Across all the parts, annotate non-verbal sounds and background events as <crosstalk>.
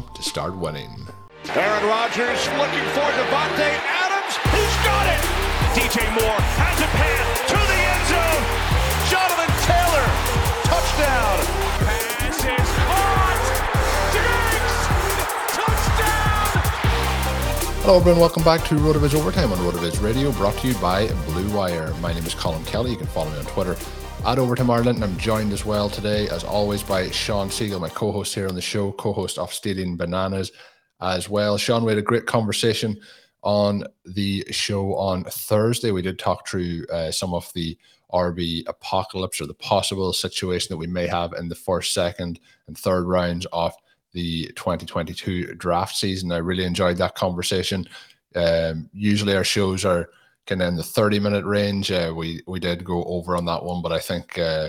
to start winning. Aaron Rodgers looking for Davante Adams. He's got it. DJ Moore has a pass to the end zone. Jonathan Taylor, touchdown. Pass is caught. Diggs, touchdown. Hello, everyone. Welcome back to RotoViz Overtime on RotoViz Radio, brought to you by Blue Wire. My name is Colm Kelly. You can follow me on Twitter at Overtime Ireland. And I'm joined as well today, as always, by Shawn Siegele, my co host here on the show, co host of Stealing Bananas as well. Shawn, we had a great conversation on the show on Thursday. We did talk through uh, some of the RB apocalypse or the possible situation that we may have in the first, second, and third rounds of the 2022 draft season. I really enjoyed that conversation. Um, usually our shows are kind of in the 30 minute range. Uh, we we did go over on that one, but I think uh,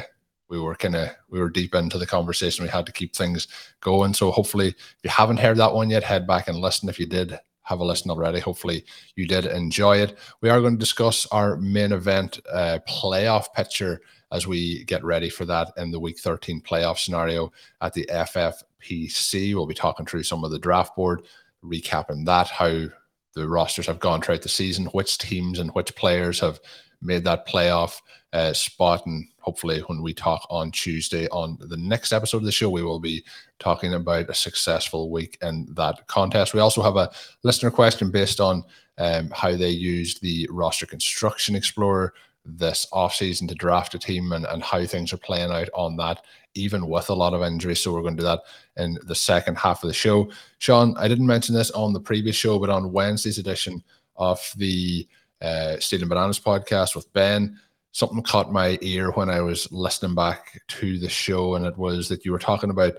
we were kind of we were deep into the conversation. We had to keep things going. So hopefully, if you haven't heard that one yet, head back and listen. If you did have a listen already, hopefully you did enjoy it. We are going to discuss our main event uh, playoff picture as we get ready for that in the Week 13 playoff scenario at the FFPC. We'll be talking through some of the draft board, recapping that how the rosters have gone throughout the season, which teams and which players have made that playoff uh, spot. And hopefully, when we talk on Tuesday on the next episode of the show, we will be talking about a successful week in that contest. We also have a listener question based on um, how they used the roster construction explorer this offseason to draft a team and, and how things are playing out on that, even with a lot of injuries. So we're going to do that in the second half of the show. Shawn, I didn't mention this on the previous show, but on Wednesday's edition of the uh, Stealing Bananas podcast with Ben, something caught my ear when I was listening back to the show, and it was that you were talking about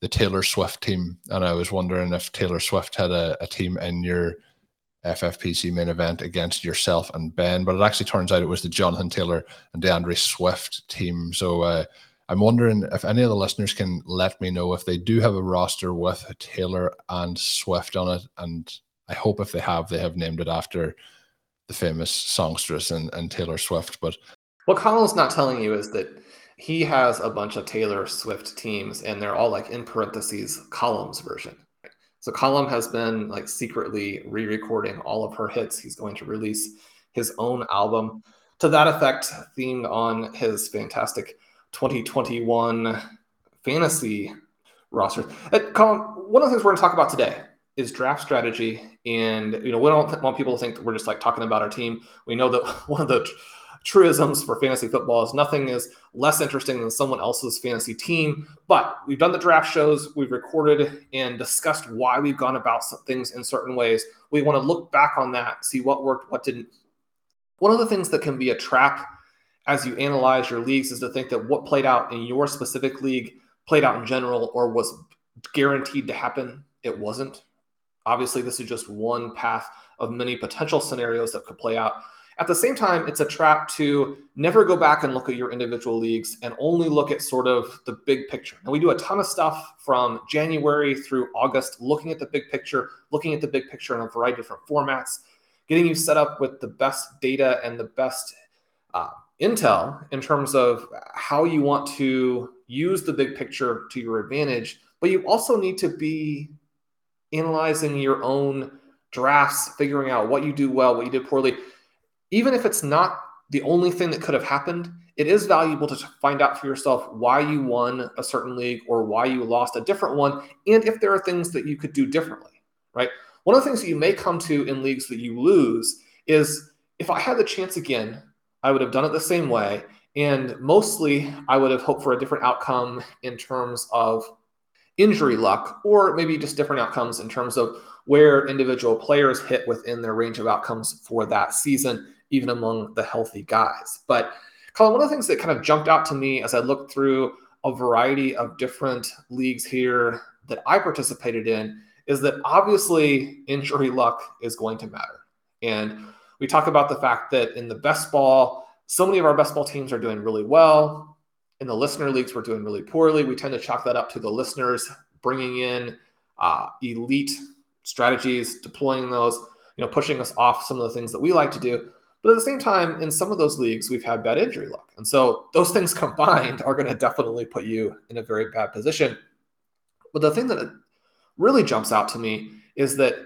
the Taylor Swift team, and I was wondering if Taylor Swift had a, a team in your FFPC main event against yourself and Ben, but it actually turns out it was the Jonathan Taylor and DeAndre Swift team. So uh, I'm wondering if any of the listeners can let me know if they do have a roster with Taylor and Swift on it. And I hope if they have, they have named it after the famous songstress and, and Taylor Swift. But what Colm's not telling you is that he has a bunch of Taylor Swift teams, and they're all like in parentheses Colm's version. So Colm has been like secretly re-recording all of her hits. He's going to release his own album to that effect, themed on his fantastic 2021 fantasy roster. Colm, one of the things we're going to talk about today is draft strategy, and you know we don't want people to think that we're just like talking about our team. We know that <laughs> one of the truisms for fantasy football is nothing is less interesting than someone else's fantasy team. But we've done the draft shows, we've recorded and discussed why we've gone about things in certain ways. We want to look back on that, see what worked, what didn't. One of the things that can be a trap as you analyze your leagues is to think that what played out in your specific league played out in general or was guaranteed to happen. It wasn't. Obviously, this is just one path of many potential scenarios that could play out. At the same time, it's a trap to never go back and look at your individual leagues and only look at sort of the big picture. And we do a ton of stuff from January through August, looking at the big picture, looking at the big picture in a variety of different formats, getting you set up with the best data and the best uh, intel in terms of how you want to use the big picture to your advantage. But you also need to be analyzing your own drafts, figuring out what you do well, what you did poorly even if it's not the only thing that could have happened, it is valuable to find out for yourself why you won a certain league or why you lost a different one, and if there are things that you could do differently, right? One of the things that you may come to in leagues that you lose is if I had the chance again, I would have done it the same way. And mostly, I would have hoped for a different outcome in terms of injury luck, or maybe just different outcomes in terms of where individual players hit within their range of outcomes for that season even among the healthy guys. But Colm, one of the things that kind of jumped out to me as I looked through a variety of different leagues here that I participated in is that obviously injury luck is going to matter. And we talk about the fact that in the best ball, so many of our best ball teams are doing really well. In the listener leagues, we're doing really poorly. We tend to chalk that up to the listeners bringing in uh, elite strategies, deploying those, you know, pushing us off some of the things that we like to do. But at the same time, in some of those leagues, we've had bad injury luck. And so those things <laughs> combined are going to definitely put you in a very bad position. But the thing that really jumps out to me is that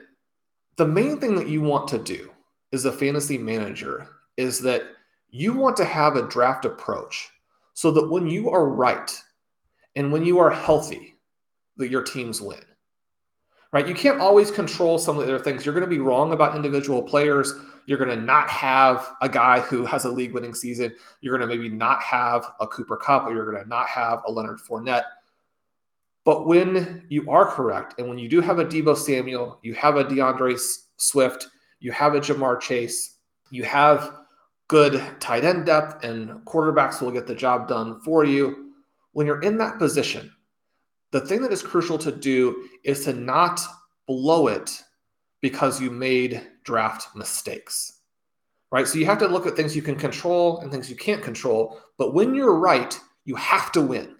the main thing that you want to do as a fantasy manager is that you want to have a draft approach so that when you are right and when you are healthy, that your teams win. Right? You can't always control some of the other things. You're going to be wrong about individual players you're going to not have a guy who has a league winning season. You're going to maybe not have a Cooper Kupp or you're going to not have a Leonard Fournette. But when you are correct, and when you do have a Deebo Samuel, you have a DeAndre Swift, you have a Ja'Marr Chase, you have good tight end depth, and quarterbacks will get the job done for you. When you're in that position, the thing that is crucial to do is to not blow it because you made draft mistakes. Right? So you have to look at things you can control and things you can't control. But when you're right, you have to win.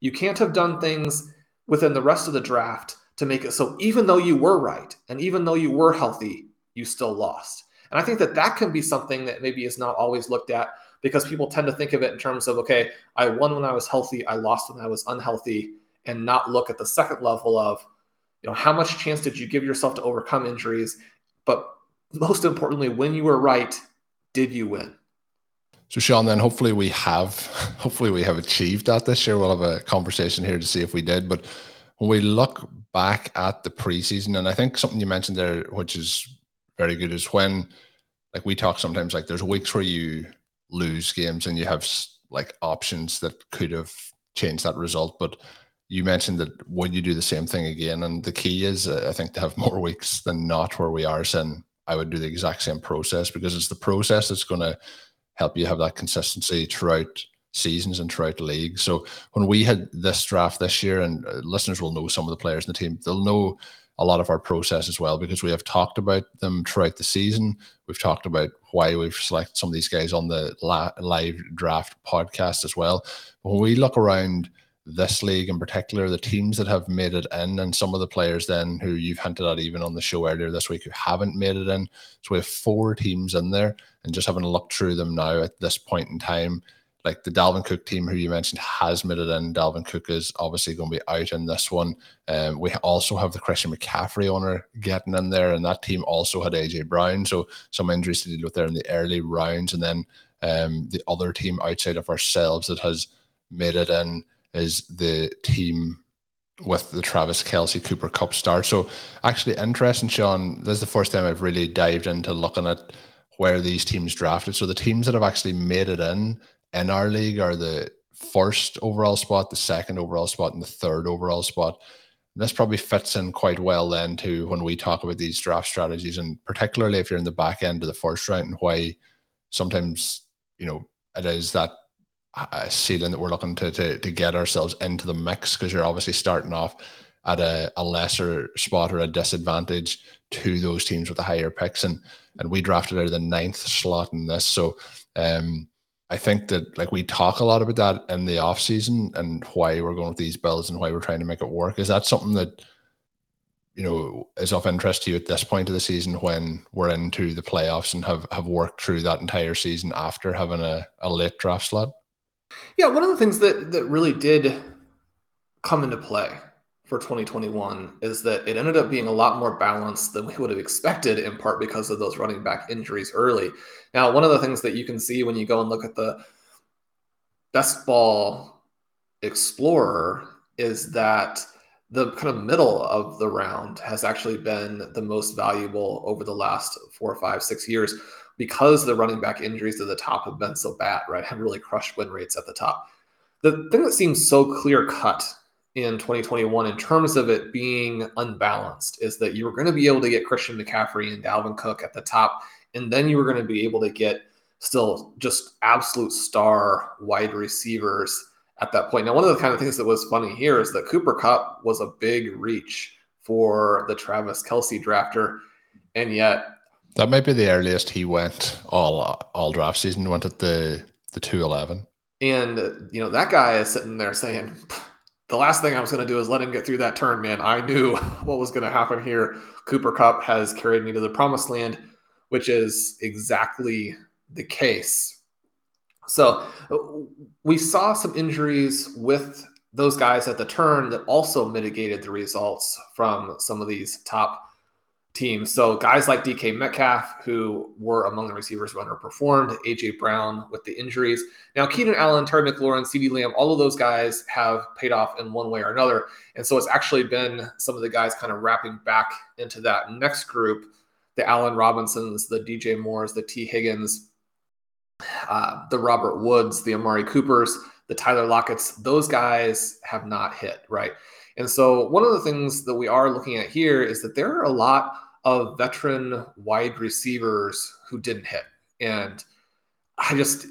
You can't have done things within the rest of the draft to make it so even though you were right and even though you were healthy, you still lost. And I think that that can be something that maybe is not always looked at because people tend to think of it in terms of, okay, I won when I was healthy, I lost when I was unhealthy, and not look at the second level of, you know, how much chance did you give yourself to overcome injuries? But most importantly, when you were right, did you win? So Shawn, then hopefully we have <laughs> hopefully we have achieved that this year. We'll have a conversation here to see if we did. But when we look back at the preseason, and I think something you mentioned there, which is very good, is when like we talk sometimes like there's weeks where you lose games and you have like options that could have changed that result, but you mentioned that would you do the same thing again? And the key is, uh, I think, to have more weeks than not where we are saying I would do the exact same process because it's the process that's going to help you have that consistency throughout seasons and throughout the league. So when we had this draft this year, and uh, listeners will know some of the players in the team, they'll know a lot of our process as well because we have talked about them throughout the season. We've talked about why we've selected some of these guys on the live draft podcast as well. When we look around this league in particular, the teams that have made it in, and some of the players then who you've hinted at even on the show earlier this week who haven't made it in. So we have four teams in there, and just having a look through them now at this point in time, like the Dalvin Cook team who you mentioned has made it in. Dalvin Cook is obviously going to be out in this one. Um, we also have the Christian McCaffrey owner getting in there, and that team also had AJ Brown, so some injuries to deal with there in the early rounds, and then um, the other team outside of ourselves that has made it in is the team with the Travis Kelce Cooper Kupp start. So actually interesting, Shawn. This is the first time I've really dived into looking at where these teams drafted. So the teams that have actually made it in in our league are the first overall spot, the second overall spot, and the third overall spot. And this probably fits in quite well then to when we talk about these draft strategies, and particularly if you're in the back end of the first round and why sometimes you know it is that a ceiling that we're looking to, to, to get ourselves into the mix because you're obviously starting off at a, a lesser spot or a disadvantage to those teams with the higher picks. And and we drafted out of the ninth slot in this. So um I think that like we talk a lot about that in the off season and why we're going with these builds and why we're trying to make it work. Is that something that you know is of interest to you at this point of the season when we're into the playoffs and have have worked through that entire season after having a, a late draft slot? Yeah, one of the things that that really did come into play for 2021 is that it ended up being a lot more balanced than we would have expected, in part because of those running back injuries early. Now, one of the things that you can see when you go and look at the best ball explorer is that the kind of middle of the round has actually been the most valuable over the last four, five, six years because the running back injuries at the top have been so bad, right? Have really crushed win rates at the top. The thing that seems so clear cut in 2021 in terms of it being unbalanced is that you were going to be able to get Christian McCaffrey and Dalvin Cook at the top, and then you were going to be able to get still just absolute star wide receivers at that point. Now, one of the kind of things that was funny here is that Cooper Kupp was a big reach for the Travis Kelce drafter, and yet that might be the earliest he went all all draft season. Went at the the two eleven, and you know that guy is sitting there saying the last thing I was going to do is let him get through that turn, man. I knew <laughs> what was going to happen here. Cooper Kupp has carried me to the promised land, which is exactly the case. So uh, we saw some injuries with those guys at the turn that also mitigated the results from some of these top team. So guys like DK Metcalf, who were among the receivers who underperformed, AJ Brown with the injuries. Now Keenan Allen, Terry McLaurin, CeeDee Lamb, all of those guys have paid off in one way or another. And so it's actually been some of the guys kind of wrapping back into that next group, the Allen Robinsons, the DJ Moores, the Tee Higgins, uh, the Robert Woods, the Amari Coopers, the Tyler Lockett's. Those guys have not hit, right? And so one of the things that we are looking at here is that there are a lot of veteran wide receivers who didn't hit. And I just,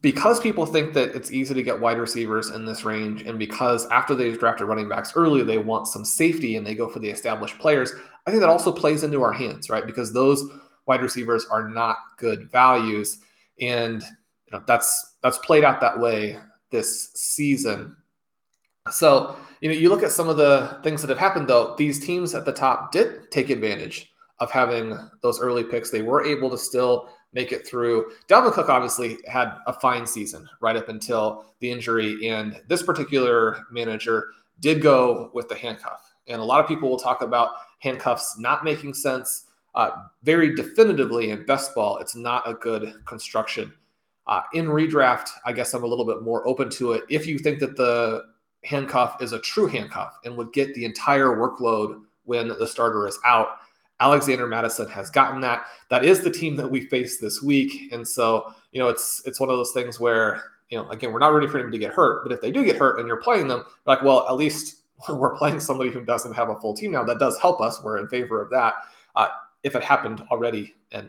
because people think that it's easy to get wide receivers in this range, and because after they've drafted running backs early, they want some safety and they go for the established players, I think that also plays into our hands, right? Because those wide receivers are not good values. And you know, that's that's played out that way this season. So you know, you look at some of the things that have happened though. These teams at the top did take advantage of having those early picks. They were able to still make it through. Dalvin Cook obviously had a fine season right up until the injury, and this particular manager did go with the handcuff. And a lot of people will talk about handcuffs not making sense. Uh, very definitively in best ball, it's not a good construction. Uh, in redraft, I guess I'm a little bit more open to it. If you think that the handcuff is a true handcuff and would get the entire workload when the starter is out. Alexander Mattison has gotten that. That is the team that we face this week, and so you know it's it's one of those things where you know again we're not ready for him to get hurt, but if they do get hurt and you're playing them, like well at least <laughs> we're playing somebody who doesn't have a full team now. That does help us. We're in favor of that. Uh, if it happened already and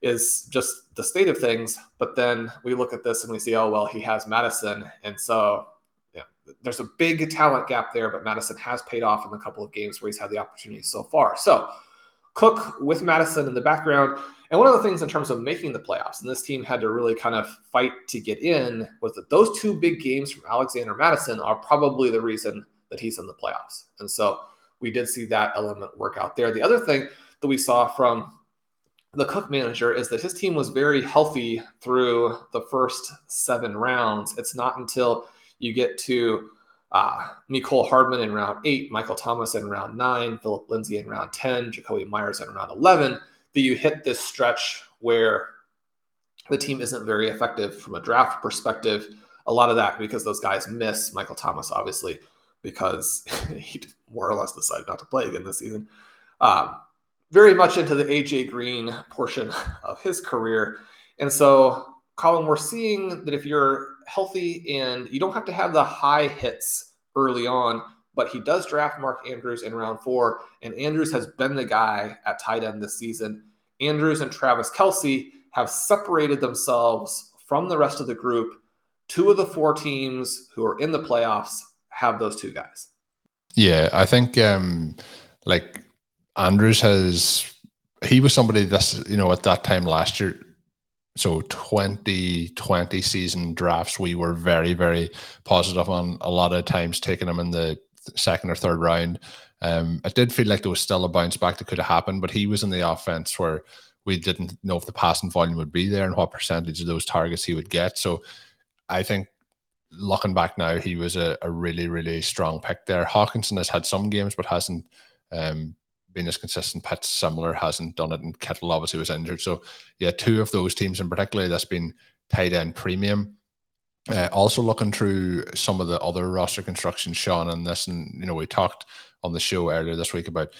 is just the state of things, but then we look at this and we see, oh well, he has Mattison, and so there's a big talent gap there, but Mattison has paid off in a couple of games where he's had the opportunity so far. So Cook with Mattison in the background. And one of the things in terms of making the playoffs, and this team had to really kind of fight to get in, was that those two big games from Alexander Mattison are probably the reason that he's in the playoffs. And so we did see that element work out there. The other thing that we saw from the Cook manager is that his team was very healthy through the first seven rounds. It's not until you get to uh, Mecole Hardman in round eight, Michael Thomas in round nine, Phillip Lindsay in round 10, Jakobi Meyers in round 11, that you hit this stretch where the team isn't very effective from a draft perspective. A lot of that because those guys miss Michael Thomas, obviously, because <laughs> he more or less decided not to play again this season. Um, very much into the AJ Green portion <laughs> of his career. And so, Colm, we're seeing that if you're healthy and you don't have to have the high hits early on, but he does draft Mark Andrews in round four, and Andrews has been the guy at tight end this season. Andrews and Travis Kelce have separated themselves from the rest of the group. Two of the four teams who are in the playoffs have those two guys. Yeah, I think um like Andrews has he was somebody that's you know at that time last year so 2020 season drafts we were very very positive on a lot of times taking him in the second or third round. Um it did feel like there was still a bounce back that could have happened but he was in the offense where we didn't know if the passing volume would be there and what percentage of those targets he would get. So i think looking back now he was a, a really really strong pick there. Hockenson has had some games but hasn't um been as consistent. Pitt similar hasn't done it, and Kittle obviously was injured. So yeah, two of those teams in particular that's been tight end premium. Uh, also looking through some of the other roster construction, Shawn, and this, and you know, we talked on the show earlier this week about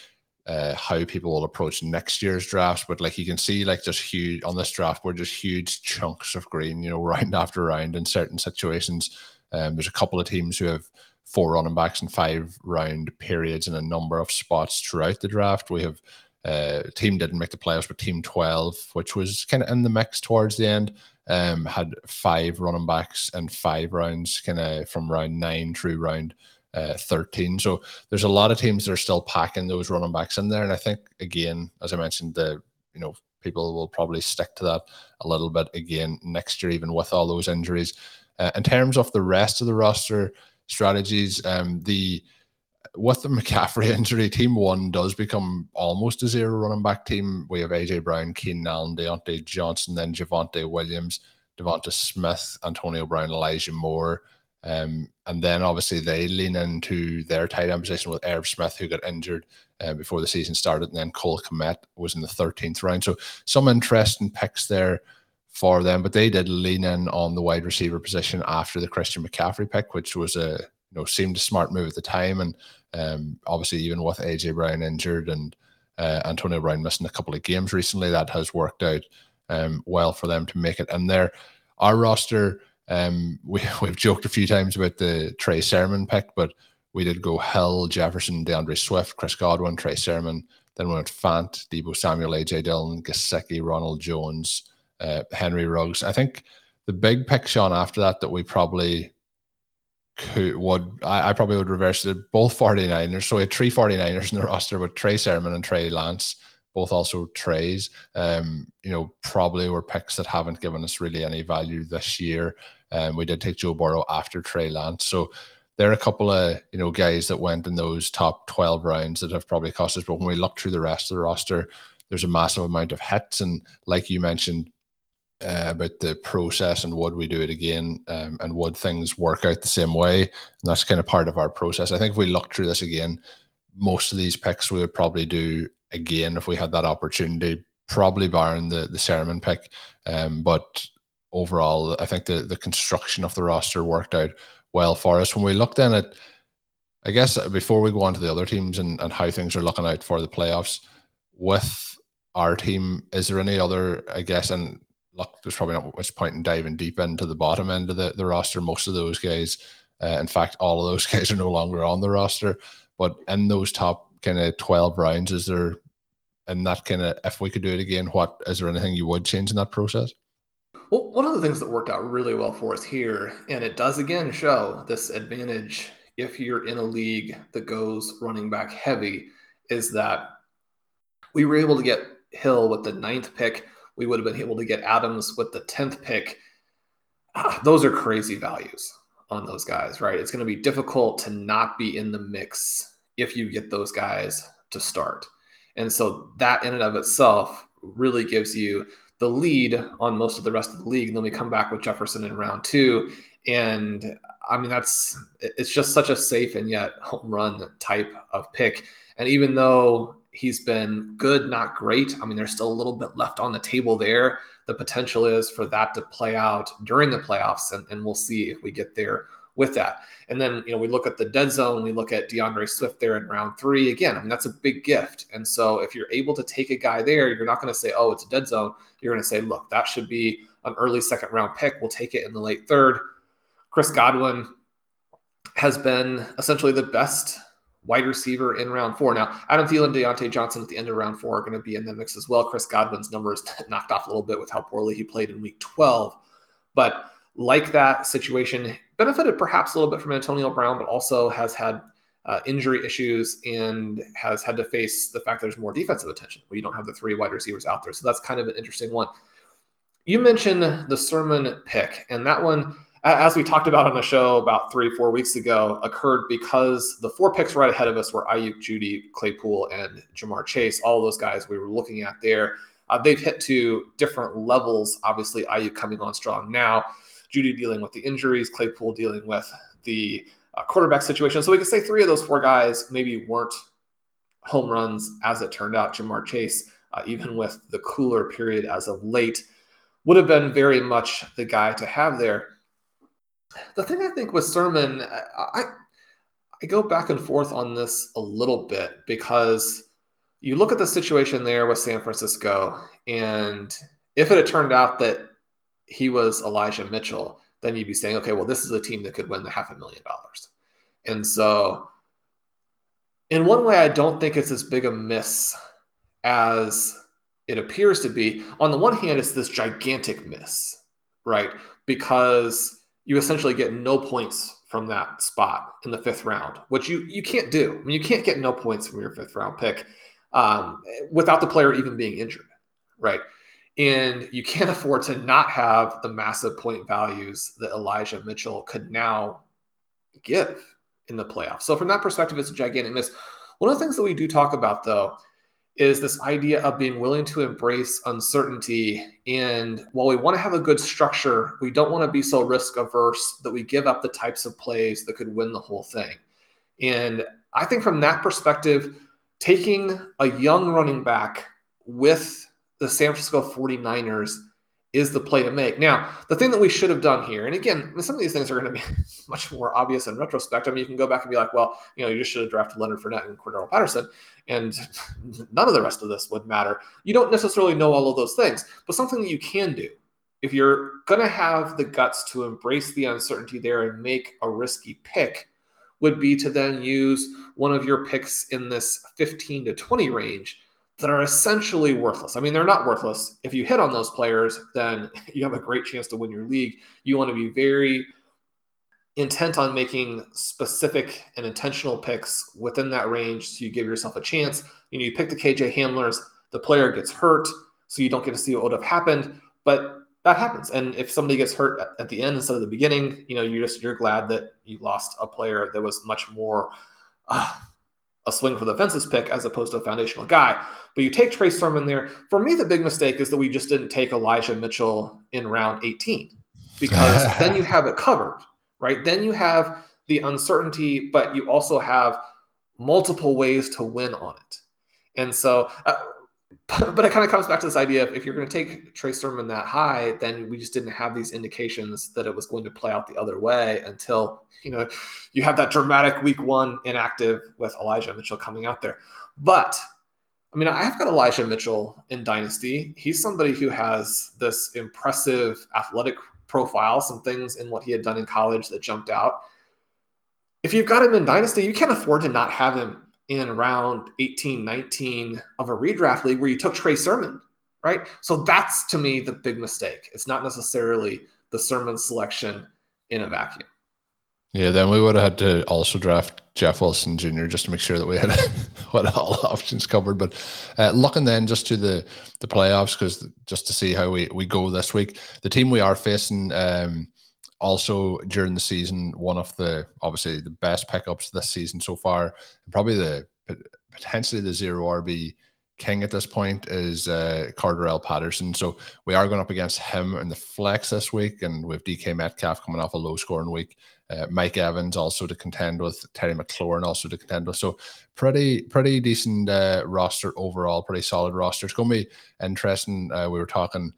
uh, how people will approach next year's drafts. But like you can see, like just huge on this draft, we're just huge chunks of green, you know, <laughs> round after round in certain situations. Um, there's a couple of teams who have four running backs in five round periods in a number of spots throughout the draft. We have uh, team didn't make the playoffs, but team 12, which was kind of in the mix towards the end, um, had five running backs and five rounds, kind of from round nine through round uh, 13. So there's a lot of teams that are still packing those running backs in there. And I think, again, as I mentioned, the, you know, people will probably stick to that a little bit again next year, even with all those injuries. Uh, in terms of the rest of the roster, strategies. Um, the with the <laughs> McCaffrey injury, team one does become almost a zero running back team. We have AJ Brown, Keenan Allen, Diontae Johnson, then Javonte Williams, Devonta Smith, Antonio Brown, Elijah Moore. Um, and then obviously they lean into their tight end position with Irv Smith, who got injured uh, before the season started, and then Cole Kmet was in the 13th round. So some interesting picks there for them, but they did lean in on the wide receiver position after the Christian McCaffrey pick, which was a you know seemed a smart move at the time. And um, obviously, even with AJ Brown injured and uh, Antonio Brown missing a couple of games recently, that has worked out um, well for them to make it in there. Our roster, um, <laughs> we we've joked a few times about the Trey Sermon pick, but we did go Hill, Jefferson, DeAndre Swift, Chris Godwin, Trey Sermon. Then we went Fant, Deebo Samuel, AJ Dillon, Gesicki, Ronald Jones uh, Henry Ruggs. I think the big pick, Shawn, after that, that we probably could would I, I, probably would reverse it. Both 49ers. So we had three 49ers in the <laughs> roster with Trey Sermon and Trey Lance, both also Treys. Um, you know, probably were picks that haven't given us really any value this year. Um, we did take Joe Burrow after Trey Lance. So there are a couple of you know guys that went in those top 12 rounds that have probably cost us. But when we look through the rest of the roster, there's a massive amount of hits. And like you mentioned, uh, about the process and would we do it again um, and would things work out the same way? And that's kind of part of our process. I think if we look through this again most of these picks we would probably do again if we had that opportunity probably barring the the Sermon pick. Um, but overall i think the the construction of the roster worked out well for us. When we looked in at i guess before we go on to the other teams and, and how things are looking out for the playoffs with our team is there any other i guess and look, there's probably not much point in diving deep into the bottom end of the, the roster. Most of those guys, uh, in fact, all of those <laughs> guys are no longer on the roster. But in those top kind of 12 rounds, is there, in that kind of, if we could do it again, what is there anything you would change in that process? Well, one of the things that worked out really well for us here, and it does again show this advantage if you're in a league that goes running back heavy, is that we were able to get Hill with the ninth pick we would have been able to get Adams with the 10th pick. Ah, those are crazy values on those guys, right? It's going to be difficult to not be in the mix if you get those guys to start. And so that in and of itself really gives you the lead on most of the rest of the league. And then we come back with Jefferson in round two. And I mean, that's it's just such a safe and yet home run type of pick. And even though He's been good, not great. I mean, there's still a little bit left on the table there. The potential is for that to play out during the playoffs, and, and we'll see if we get there with that. And then, you know, we look at the dead zone, we look at DeAndre Swift there in round three. Again, I mean, that's a big gift. And so if you're able to take a guy there, you're not going to say, oh, it's a dead zone. You're going to say, look, that should be an early second round pick. We'll take it in the late third. Chris Godwin has been essentially the best wide receiver in round four. Now, Adam Thielen, Diontae Johnson at the end of round four are going to be in the mix as well. Chris Godwin's numbers <laughs> knocked off a little bit with how poorly he played in week 12. But like that situation, benefited perhaps a little bit from Antonio Brown, but also has had uh, injury issues and has had to face the fact there's more defensive attention where you don't have the three wide receivers out there. So that's kind of an interesting one. You mentioned the Sermon pick, and that one, as we talked about on the show about three, four weeks ago, occurred because the four picks right ahead of us were Aiyuk, Jeudy, Claypool, and Ja'Marr Chase. All those guys we were looking at there. Uh, they've hit to different levels. Obviously, Aiyuk coming on strong now, Jeudy dealing with the injuries, Claypool dealing with the uh, quarterback situation. So we could say three of those four guys maybe weren't home runs as it turned out. Ja'Marr Chase, uh, even with the cooler period as of late, would have been very much the guy to have there. The thing I think with Sermon, I, I go back and forth on this a little bit because you look at the situation there with San Francisco, and if it had turned out that he was Elijah Mitchell, then you'd be saying, okay, well, this is a team that could win the half a million dollars. And so, in one way, I don't think it's as big a miss as it appears to be. On the one hand, it's this gigantic miss, right? Because you essentially get no points from that spot in the fifth round, which you you can't do. I mean, you can't get no points from your fifth round pick um, without the player even being injured, right? And you can't <laughs> afford to not have the massive point values that Elijah Mitchell could now give in the playoffs. So from that perspective, it's a gigantic miss. One of the things that we do talk about, though, is this idea of being willing to embrace uncertainty. And while we want to have a good structure, we don't want to be so risk averse that we give up the types of plays that could win the whole thing. And I think from that perspective, taking a young running back with the San Francisco 49ers is the play to make. Now, the thing that we should have done here, and again, some of these things are going to be <laughs> much more obvious in retrospect. I mean, you can go back and be like, well, you know, you just should have drafted Leonard Fournette and Cordarrelle Patterson, and <laughs> none of the rest of this would matter. You don't necessarily know all of those things, but something that you can do if you're going to have the guts to embrace the uncertainty there and make a risky pick would be to then use one of your picks in this 15 to 20 range that are essentially worthless. I mean, they're not worthless. If you hit on those players, then <laughs> you have a great chance to win your league. You want to be very intent on making specific and intentional picks within that range so you give yourself a chance. You know, you pick the KJ Hamlers, the player gets hurt, so you don't get to see what would have happened. But that happens. And if somebody gets hurt at, the end instead of the beginning, you know, you're just you're glad that you lost a player that was much more uh, a swing for the fences pick as opposed to a foundational guy. But you take Trey Sermon there. For me, the big mistake is that we just didn't take Elijah Mitchell in round 18 because <laughs> then you have it covered, right? Then you have the uncertainty, but you also have multiple ways to win on it. And so, uh, but it kind of comes back to this idea of if you're going to take Trey Sermon that high, then we just didn't have these indications that it was going to play out the other way until you know you have that dramatic week one inactive with Elijah Mitchell coming out there. But I mean, I've got Elijah Mitchell in Dynasty. He's somebody who has this impressive athletic profile, some things in what he had done in college that jumped out. If you've got him in Dynasty, you can't afford to not have him in round 18, 19 of a redraft league where you took Trey Sermon, right? So that's to me the big mistake. It's not necessarily the Sermon selection in a vacuum. Yeah, then we would have had to also draft Jeff Wilson Jr. just to make sure that we had <laughs> what all options covered. But uh, looking then just to the the playoffs, because just to see how we we go this week, the team we are facing. Um, also during the season, one of the obviously the best pickups this season so far, probably the potentially the zero RB king at this point is uh, Cordarrelle Patterson. So we are going up against him in the flex this week, and with DK Metcalf coming off a low scoring week, uh, Mike Evans also to contend with, Terry McLaurin also to contend with. So pretty pretty decent uh, roster overall, pretty solid roster. It's going to be interesting. Uh, we were talking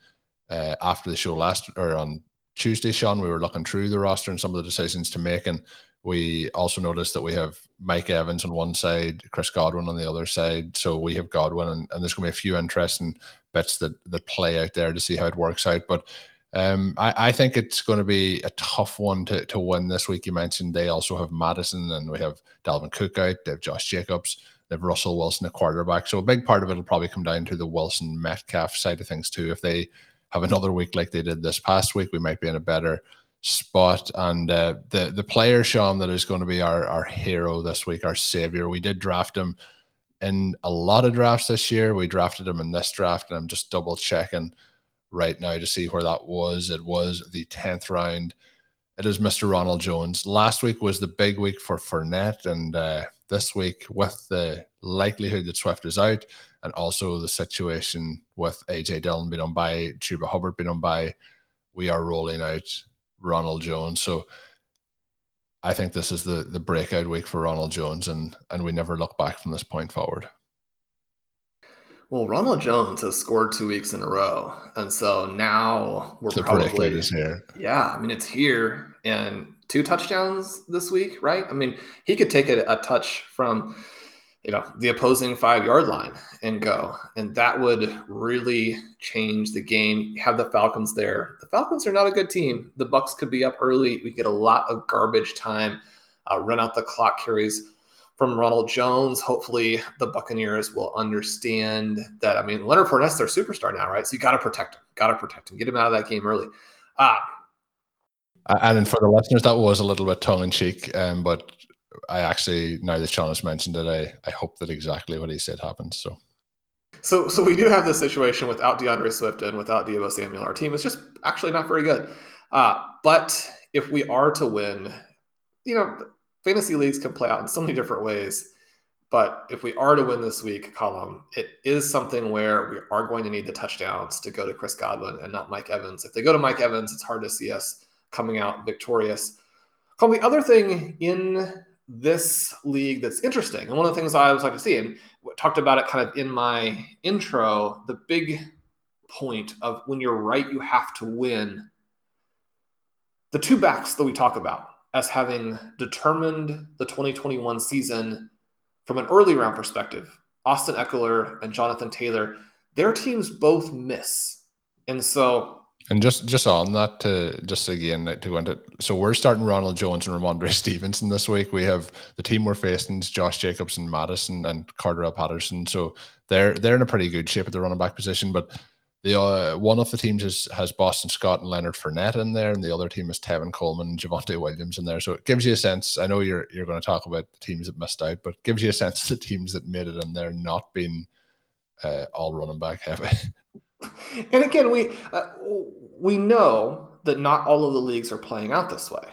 uh, after the show last or on Tuesday, Shawn, we were looking through the roster and some of the decisions to make, and we also noticed that we have Mike Evans on one side, Chris Godwin on the other side. So we have Godwin, and, and there's going to be a few interesting bits that that play out there to see how it works out. But um, I, I, think it's going to be a tough one to, to win this week. You mentioned they also have Mattison and we have Dalvin Cook out. They have Josh Jacobs. They have Russell Wilson, a quarterback. So a big part of it will probably come down to the Wilson Metcalf side of things too. If they have another week like they did this past week, we might be in a better spot. And uh, the the player, Shawn, that is going to be our our hero this week, our savior. We did draft him in a lot of drafts this year. We drafted him in this draft, and I'm just double checking right now to see where that was. It was the tenth round. It is Mr. Ronald Jones. Last week was the big week for Fournette, and uh, this week, with the likelihood that Swift is out, and also the situation with AJ Dillon being on bye, Chuba Hubbard being on bye, we are rolling out Ronald Jones. So I think this is the the breakout week for Ronald Jones, and and we never look back from this point forward. Well, Ronald Jones has scored two weeks in a row, and so now we're the probably is here. Yeah, I mean it's here, and two touchdowns this week, right? I mean he could take a, a touch from you know the opposing five yard line and go. And that would really change the game. Have the falcons there. The falcons are not a good team. The bucks could be up early. We get a lot of garbage time uh, run out the clock carries from ronald jones. Hopefully the buccaneers will understand that i mean leonard Fournette's their superstar now right? So you got to protect him. Got to protect him. Get him out of that game early. Ah and for the listeners, that was a little bit tongue in cheek, um, but I actually now that Shawn has mentioned it, I, I hope that exactly what he said happens. So so so we do have this situation without DeAndre Swift and without Deebo Samuel. Our team is just actually not very good. Uh, but if we are to win, you know, fantasy leagues can play out in so many different ways. But if we are to win this week, Colm, it is something where we are going to need the touchdowns to go to Chris Godwin and not Mike Evans. If they go to Mike Evans, it's hard to see us coming out victorious. Colm, the other thing in this league that's interesting. And one of the things I always like to see, and talked about it kind of in my intro, the big point of when you're right, you have to win. The two backs that we talk about as having determined the 2021 season from an early round perspective, Austin Ekeler and Jonathan Taylor, their teams both miss. And so and just just on that, to just again to go into so we're starting Ronald Jones and Rhamondre <laughs> Stevenson this week. We have the team we're facing is Josh Jacobs and Mattison and Cordarrelle Patterson. So they're they're in a pretty good shape at the running back position. But the uh, one of the teams is, has Boston Scott and Leonard Fournette in there, and the other team is Tevin Coleman and Javonte Williams in there. So it gives you a sense. I know you're you're going to talk about the teams that missed out, but gives you a sense <laughs> of the teams that made it in there not being uh, all running back heavy. <laughs> <laughs> And again, we uh, we know that not all of the leagues are playing out this way.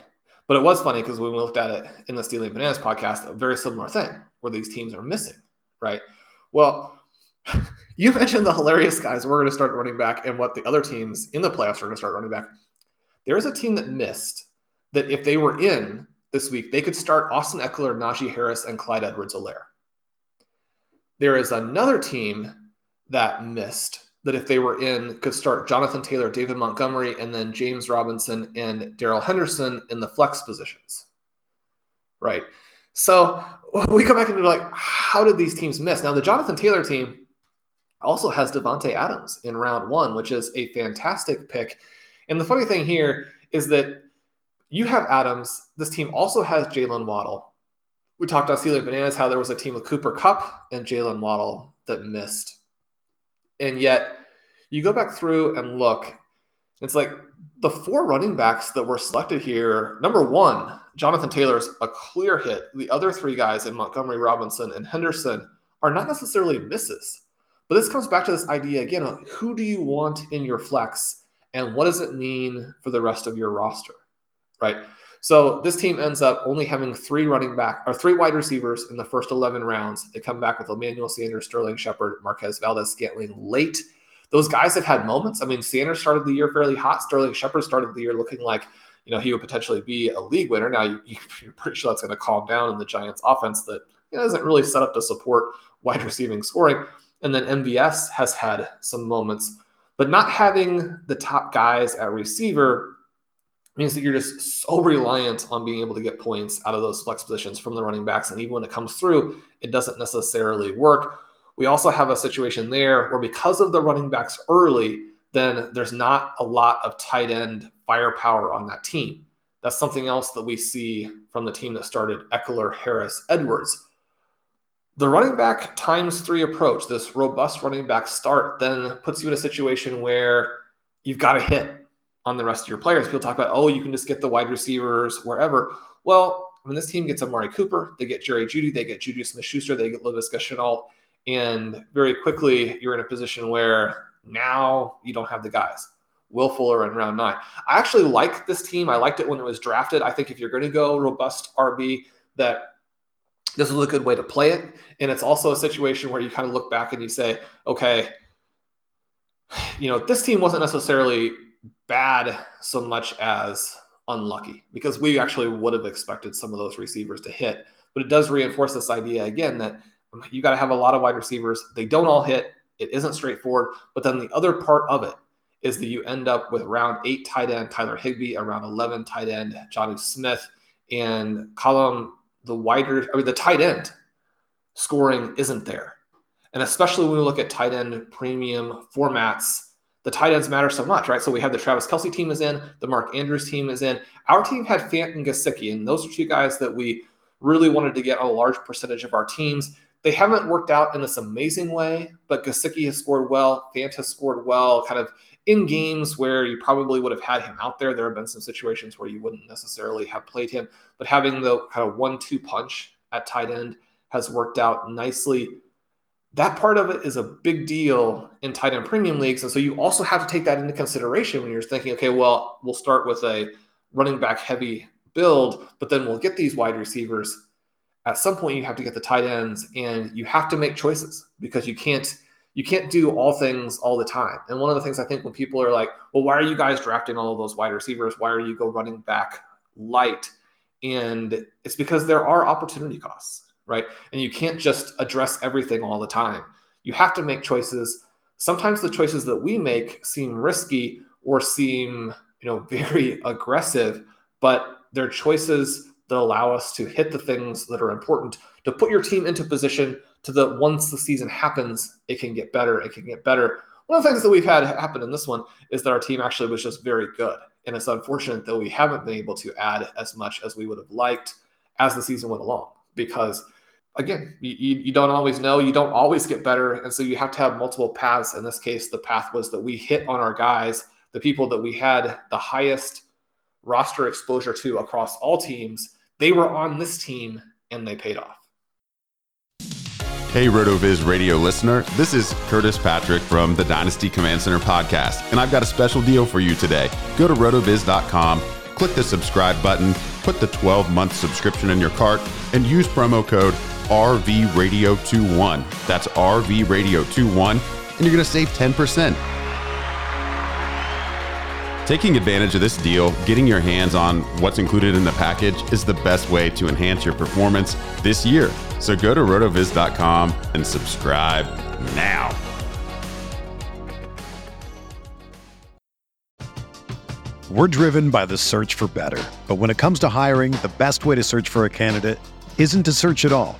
But it was funny because when we looked at it in the Stealing Bananas podcast, a very similar thing where these teams are missing, right? Well, <laughs> you mentioned the hilarious guys we're going to start running back and what the other teams in the playoffs are going to start running back. There is a team that missed that if they were in this week, they could start Austin Ekeler, Najee Harris, and Clyde Edwards Helaire. There is another team that missed that if they were in could start Jonathan Taylor, David Montgomery, and then James Robinson and Darrell Henderson in the flex positions. Right. So <laughs> we come back into like, how did these teams miss? Now the Jonathan Taylor team also has Davante Adams in round one, which is a fantastic pick. And the funny thing here is that you have Adams. This team also has Jaylen Waddle. We talked about Stealing Bananas, how there was a team with Cooper Kupp and Jaylen Waddle that missed. And yet you go back through and look, it's like the four running backs that were selected here. Number one, Jonathan Taylor's a clear hit. The other three guys in Montgomery Robinson and Henderson are not necessarily misses. But this comes back to this idea again of who do you want in your flex and what does it mean for the rest of your roster, right? So this team ends up only having three running back or three wide receivers in the first 11 rounds. They come back with Emmanuel Sanders, Sterling Shepard, Marquez Valdes-Scantling late. Those guys have had moments. I mean, Sanders started the year fairly hot. Sterling Shepard started the year looking like you know he would potentially be a league winner. Now you, <laughs> are pretty sure that's going to calm down in the Giants' offense that you know, isn't really set up to support wide receiving scoring. And then MVS has had some moments, but not having the top guys at receiver means that you're just so reliant on being able to get points out of those flex positions from the running backs. And even when it comes through, it doesn't necessarily work. We also have a situation there where because of the running backs early, then there's not a lot of tight end firepower on that team. That's something else that we see from the team that started Ekeler, Harris, Edwards. The running back times three approach, this robust running back start, then puts you in a situation where you've got to hit on the rest of your players. People talk about, oh, you can just get the wide receivers wherever. Well, when this team gets Amari Cooper, they get Jerry Jeudy, they get Juju Smith Schuster, they get Laviska Shenault, and very quickly you're in a position where now you don't have the guys. Will Fuller in round nine. I actually like this team. I liked it when it was drafted. I think if you're going to go robust RB, that this is a good way to play it. And it's also a situation where you kind of look back and you say, okay, you know, this team wasn't necessarily bad so much as unlucky because we actually would have expected some of those receivers to hit. But it does reinforce this idea again that you got to have a lot of wide receivers. They don't all hit. It isn't straightforward. But then the other part of it is that you end up with round eight tight end Tyler Higbee, around 11 tight end Jonnu Smith, and Colm the wider, I mean, the tight end scoring isn't there. And especially when we look at tight end premium formats, the tight ends matter so much, right? So we have the Travis Kelce team is in, the Mark Andrews team is in. Our team had Fant and Gesicki, and those are two guys that we really wanted to get a large percentage of our teams. They haven't worked out in this amazing way, but Gesicki has scored well. Fant has scored well, kind of in games where you probably would have had him out there. There have been some situations where you wouldn't necessarily have played him, but having the kind of one two punch at tight end has worked out nicely. That part of it is a big deal in tight end premium leagues. And so you also have to take that into consideration when you're thinking, okay, well, we'll start with a running back heavy build, but then we'll get these wide receivers at some point you have to get the tight ends and you have to make choices because you can't you can't do all things all the time. And one of the things I think when people are like, well, why are you guys drafting all of those wide receivers? Why are you go running back light? And it's because there are opportunity costs, right? And you can't just address everything all the time. You have to make choices. Sometimes the choices that we make seem risky or seem, you know, <laughs> very aggressive, but they're choices that allow us to hit the things that are important to put your team into position to the once the season happens, it can get better. It can get better. One of the things that we've had happen in this one is that our team actually was just very good. And it's unfortunate that we haven't been able to add as much as we would have liked as the season went along because again, you, you, don't always know, you don't always get better. And so you have to have multiple paths. In this case, the path was that we hit on our guys, the people that we had the highest roster exposure to across all teams they were on this team and they paid off. Hey, RotoViz radio listener. This is Curtis Patrick from the Dynasty Command Center podcast, and I've got a special deal for you today. Go to rotoviz.com, click the subscribe button, put the 12 month subscription in your cart, and use promo code RVRadio21. That's RVRadio21, and you're going to save 10%. Taking advantage of this deal, getting your hands on what's included in the package is the best way to enhance your performance this year. So go to rotoviz.com and subscribe now. We're driven by the search for better. But when it comes to hiring, the best way to search for a candidate isn't to search at all.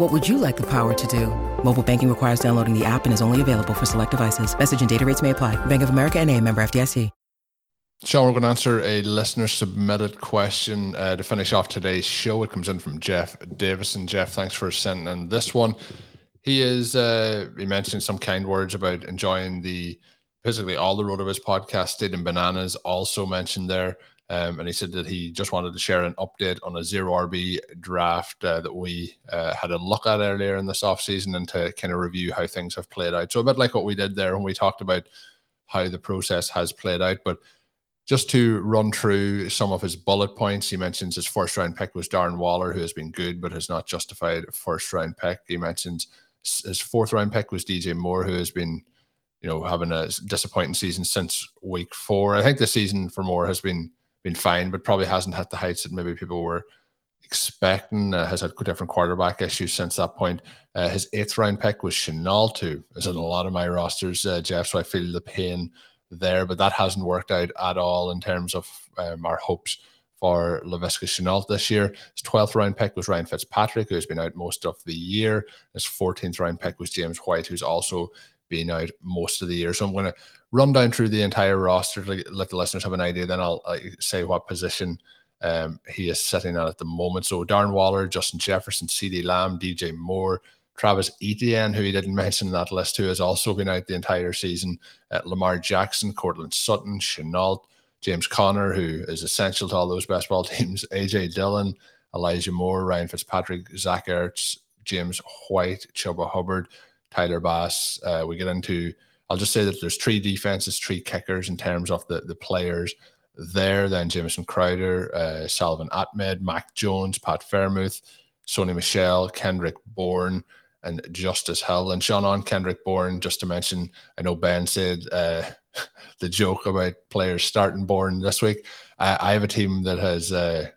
What would you like the power to do? Mobile banking requires downloading the app and is only available for select devices. Message and data rates may apply. Bank of America and a member FDIC. Shawn, we're going to answer a listener submitted question uh, to finish off today's show. It comes in from Jeff Davison. Jeff, thanks for sending in this one. He is, uh, he mentioned some kind words about enjoying the basically all the RotoViz podcast. Stealing Bananas also mentioned there. Um, and he said that he just wanted to share an update on a zero RB draft uh, that we uh, had a look at earlier in this offseason and to kind of review how things have played out. So, a bit like what we did there when we talked about how the process has played out. But just to run through some of his bullet points, he mentions his first round pick was Darren Waller, who has been good but has not justified a first round pick. He mentions his fourth round pick was DJ Moore, who has been, you know, having a disappointing season since week four. I think the season for Moore has been been fine, but probably hasn't had the heights that maybe people were expecting. Uh, has had different quarterback issues since that point. Uh, his eighth round pick was Shenault, too. Is in a lot of my rosters, uh, Jeff. So I feel the pain there, but that hasn't worked out at all in terms of um, our hopes for Laviska Shenault this year. His 12th round pick was Ryan Fitzpatrick, who's been out most of the year. His 14th round pick was James White, who's also been out most of the year. So I'm going to run down through the entire roster to let the listeners have an idea. Then I'll say what position um, he is sitting at at the moment. So Darren Waller, Justin Jefferson, CeeDee Lamb, DJ Moore, Travis Etienne, who he didn't <laughs> mention in that list, who has also been out the entire season, uh, Lamar Jackson, Courtland Sutton, Shenault, James Conner, who is essential to all those best ball <laughs> teams, AJ Dillon, Elijah Moore, Ryan Fitzpatrick, Zach Ertz, James White, Chuba Hubbard, Tyler Bass. Uh, we get into, I'll just say that there's three defenses, three kickers in terms of the, the players there. Then Jamison Crowder, uh, Salvon Ahmed, Mac Jones, Pat Freiermuth, Sony Michel, Kendrick Bourne, and Justice Hill. And Shawn on Kendrick Bourne, just to mention, I know Ben said uh, <laughs> the joke about players starting Bourne this week. I, I have a team that has, uh,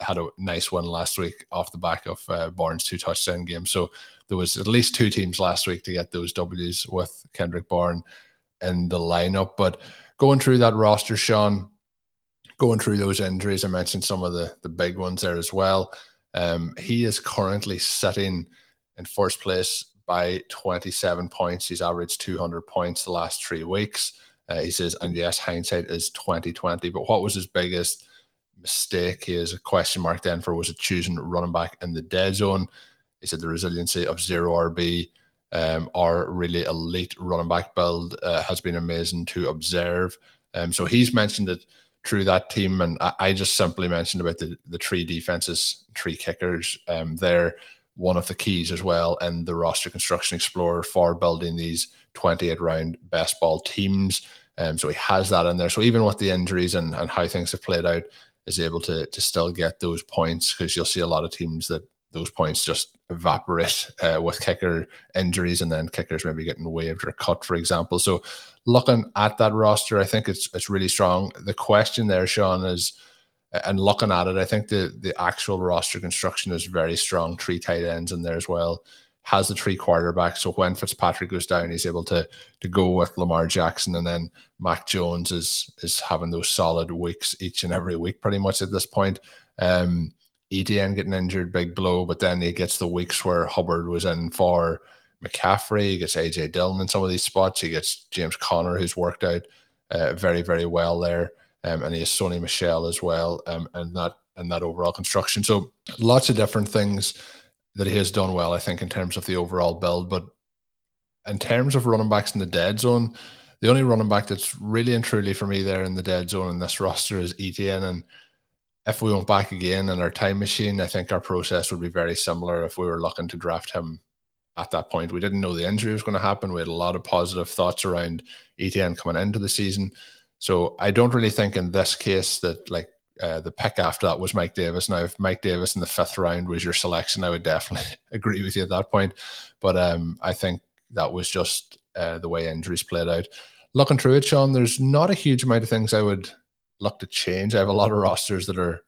had a nice one last week off the back of uh, Bourne's two touchdown game. So there was at least two teams last week to get those W's with Kendrick Bourne in the lineup. But going through that roster, Shawn, going through those injuries, I mentioned some of the the big ones there as well. Um, he is currently sitting in first place by 27 points. He's averaged 200 points the last three weeks. Uh, he says, and yes, hindsight is 2020. But what was his biggest mistake? He has a question mark then for was it choosing running back in the dead zone? He said the resiliency of zero RB, um, our really elite running back build uh, has been amazing to observe. Um, so he's mentioned it through that team, and I, I, just simply mentioned about the the three defenses, three kickers. Um, they're one of the keys as well, and the roster construction explorer for building these 28 round best ball teams. Um, so he has that in there. So even with the injuries and, and how things have played out, is able to to still get those points because you'll see a lot of teams that those points just evaporate uh, with kicker injuries and then kickers maybe getting waived or cut, for example. So looking at that roster, I think it's it's really strong. The question there, Shawn, is and looking at it, I think the the actual roster construction is very strong. Three tight ends in there as well. Has the three quarterbacks. So when Fitzpatrick goes down, he's able to to go with Lamar Jackson, and then Mac Jones is is having those solid weeks each and every week, pretty much at this point. Um, Etienne getting injured, big blow, but then he gets the weeks where Hubbard was in for McCaffrey, he gets AJ Dillon in some of these spots, he gets James Conner, who's worked out uh, very, very well there. Um, and he has Sony Michel as well, um, and that and that overall construction. So lots of different things that he has done well, I think, in terms of the overall build. But in terms of running backs in the dead zone, the only running back that's really and truly for me there in the dead zone in this roster is Etienne. And if we went back again in our time machine, I think our process would be very similar if we were looking to draft him at that point. We didn't know the injury was going to happen. We had a lot of positive thoughts around Etienne coming into the season. So I don't really think in this case that like uh, the pick after that was Mike Davis. Now, if Mike Davis in the fifth round was your selection, I would definitely <laughs> agree with you at that point. But um, I think that was just uh, the way injuries played out. Looking through it, Shawn, there's not a huge amount of things I would look to change. I have a lot of rosters that are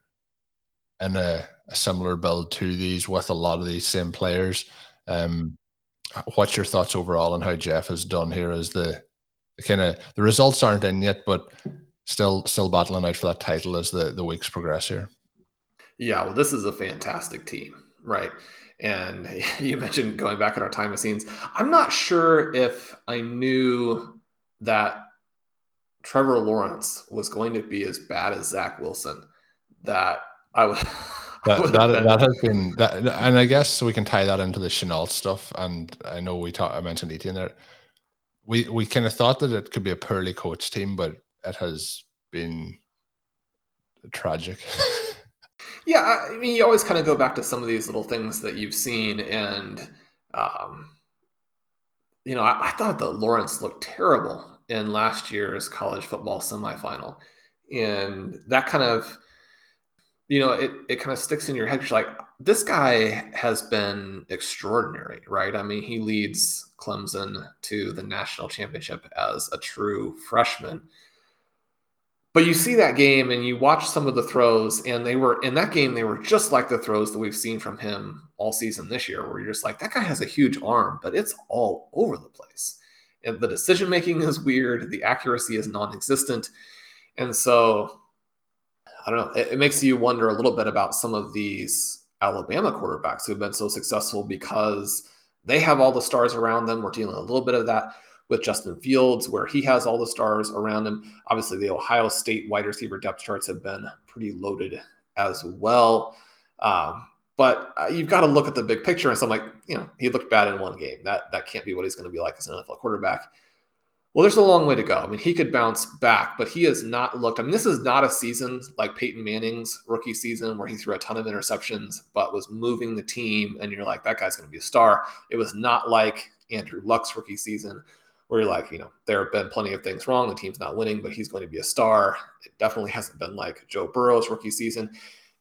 in a, a similar build to these with a lot of these same players. Um, what's your thoughts overall on how Jeff has done here? Is the, the kind of the results aren't in yet, but still still battling out for that title as the, the weeks progress here? Yeah, well, this is a fantastic team, right? And <laughs> you mentioned going back in our time machines. I'm not sure if I knew that Trevor Lawrence was going to be as bad as Zach Wilson, that I would. <laughs> That, that, that, has been that, and I guess we can tie that into the Shenault stuff. And I know we talked, I mentioned Etienne there. We we kind of thought that it could be a poorly coached team, but it has been tragic. <laughs> yeah, I mean, you always kind of go back to some of these little things that you've seen, and um, you know, I, I thought that Lawrence looked terrible in last year's college football semifinal. And that kind of, you know, it, it kind of sticks in your head. You're like, this guy has been extraordinary, right? I mean, he leads Clemson to the national championship as a true freshman. But you see that game and you watch some of the throws, and they were in that game, they were just like the throws that we've seen from him all season this year, where you're just like, that guy has a huge arm, but it's all over the place the decision making is weird. The accuracy is non-existent, and so I don't know. It, it, makes you wonder a little bit about some of these Alabama quarterbacks who have been so successful because they have all the stars around them. We're dealing a little bit of that with Justin Fields, where he has all the stars around him. Obviously, the Ohio State wide receiver depth charts have been pretty loaded as well. Um, but uh, you've got to look at the big picture. And so I'm like, you know, he looked bad in one game. That that can't be what he's going to be like as an NFL quarterback. Well, there's a long way to go. I mean, he could bounce back, but he has not looked. I mean, this is not a season like Peyton Manning's rookie season where he threw a ton of interceptions, but was moving the team, and you're like, that guy's going to be a star. It was not like Andrew Luck's rookie season where you're like, you know, there have been plenty of things wrong. The team's not winning, but he's going to be a star. It definitely hasn't been like Joe Burrow's rookie season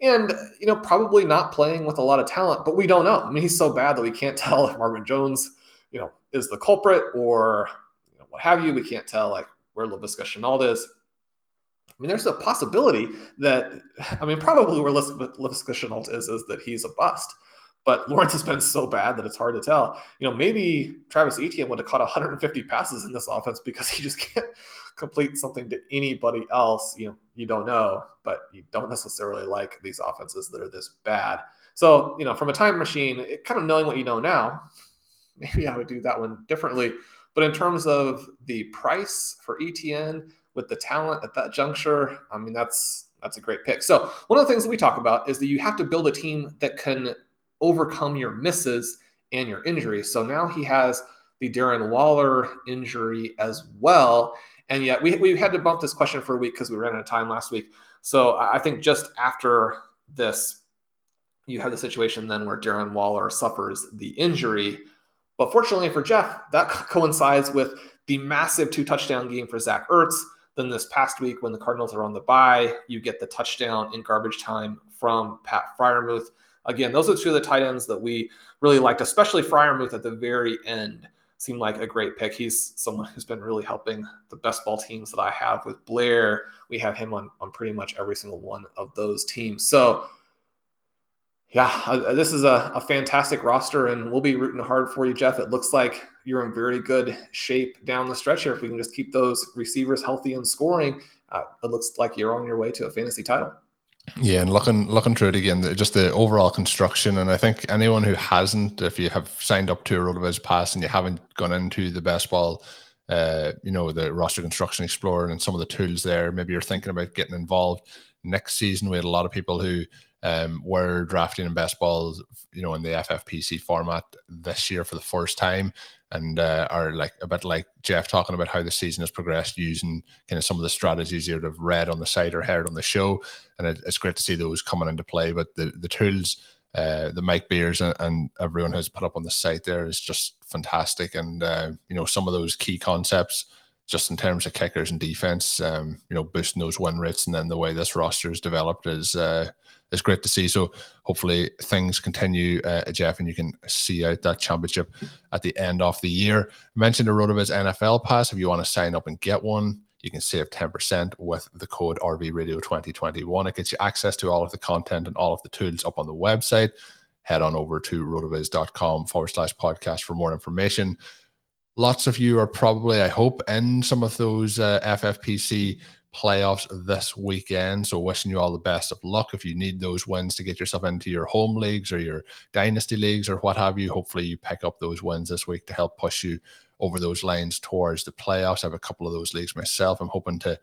and you know probably not playing with a lot of talent but we don't know. I mean he's so bad that we can't <laughs> tell if marvin jones you know is the culprit or you know, what have you. We can't tell like where Laviska Shenault is. I mean there's a possibility that <sighs> i mean probably where Laviska Shenault is is that he's a bust. But <laughs> Lawrence has been so bad that it's hard to tell. You know, maybe Travis Etienne would have caught 150 passes in this offense because he just <laughs> can't complete something to anybody else. You know, you don't know, but you don't necessarily like these offenses that are this bad. So, you know, from a time machine, it, kind of knowing what you know now, <laughs> maybe I would do that one differently. But in terms of the price for Etienne with the talent at that juncture, I mean, that's that's a great pick. So one of the things that we talk about is that you have to build a team that can overcome your misses and your injuries. So now he has the Darren Waller injury as well. And yet we, we had to bump this question for a week because we ran out of time last week. So I think just after this, you have the situation then where Darren Waller suffers the injury. But fortunately for Jeff, that <laughs> coincides with the massive two touchdown game for Zach Ertz. Then this past week, when the Cardinals are on the bye, you get the touchdown in garbage time from Pat Freiermuth. Again, those are two of the tight ends that we really liked, especially Freiermuth at the very end. Seemed like a great pick. He's someone who's been really helping the best ball teams that I have with Blair. We have him on, on pretty much every single one of those teams. So, yeah, this is a, a fantastic roster, and we'll be rooting hard for you, Jeff. It looks like you're in very good shape down the stretch here. If we can just keep those receivers healthy and scoring, uh, it looks like you're on your way to a fantasy title. Yeah, and looking looking through it again, just the overall construction, and I think anyone who hasn't, if you have signed up to a RotoViz Pass and you haven't gone into the best ball, uh, you know, the roster construction explorer and some of the tools there, maybe you're thinking about getting involved. Next season, we had a lot of people who um, were drafting in best balls, you know, in the FFPC format this year for the first time and uh, are like a bit like Jeff talking about how the season has progressed using kind of some of the strategies you'd have read on the site or heard on the show. And it, it's great to see those coming into play. But the, the tools uh, the Mike Beers and, and, everyone has put up on the site there is just fantastic. And, uh, you know, some of those key concepts just in terms of kickers and defense, um, you know, boosting those win rates and then the way this roster is developed is uh, is great to see. So hopefully things continue, uh, Jeff, and you can see out that championship at the end of the year. I mentioned the RotoViz NFL Pass. If you want to sign up and get one, you can save 10% with the code RV Radio 2021. It gets you access to all of the content and all of the tools up on the website. Head on over to rotoviz.com forward slash podcast for more information lots of you are probably, I hope, in some of those uh, FFPC playoffs this weekend. So, wishing you all the best of luck. If you need those wins to get yourself into your home leagues or your dynasty leagues or what have you, hopefully you pick up those wins this week to help push you over those lines towards the playoffs. I have a couple of those leagues myself. I'm hoping to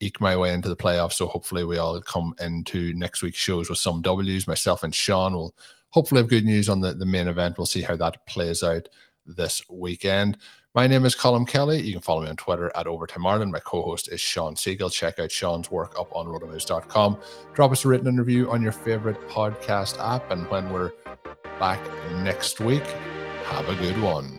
eke my way into the playoffs. So hopefully we all come into next week's shows with some W's. Myself and Shawn will hopefully have good news on the, the main event. We'll see how that plays out this weekend. My name is Colm Kelly. You can follow me on Twitter at Overtime Ireland. My co-host is Shawn Siegele. Check out Shawn's work up on rotoviz.com. Drop us a written review on your favorite podcast app. And when we're back next week, have a good one.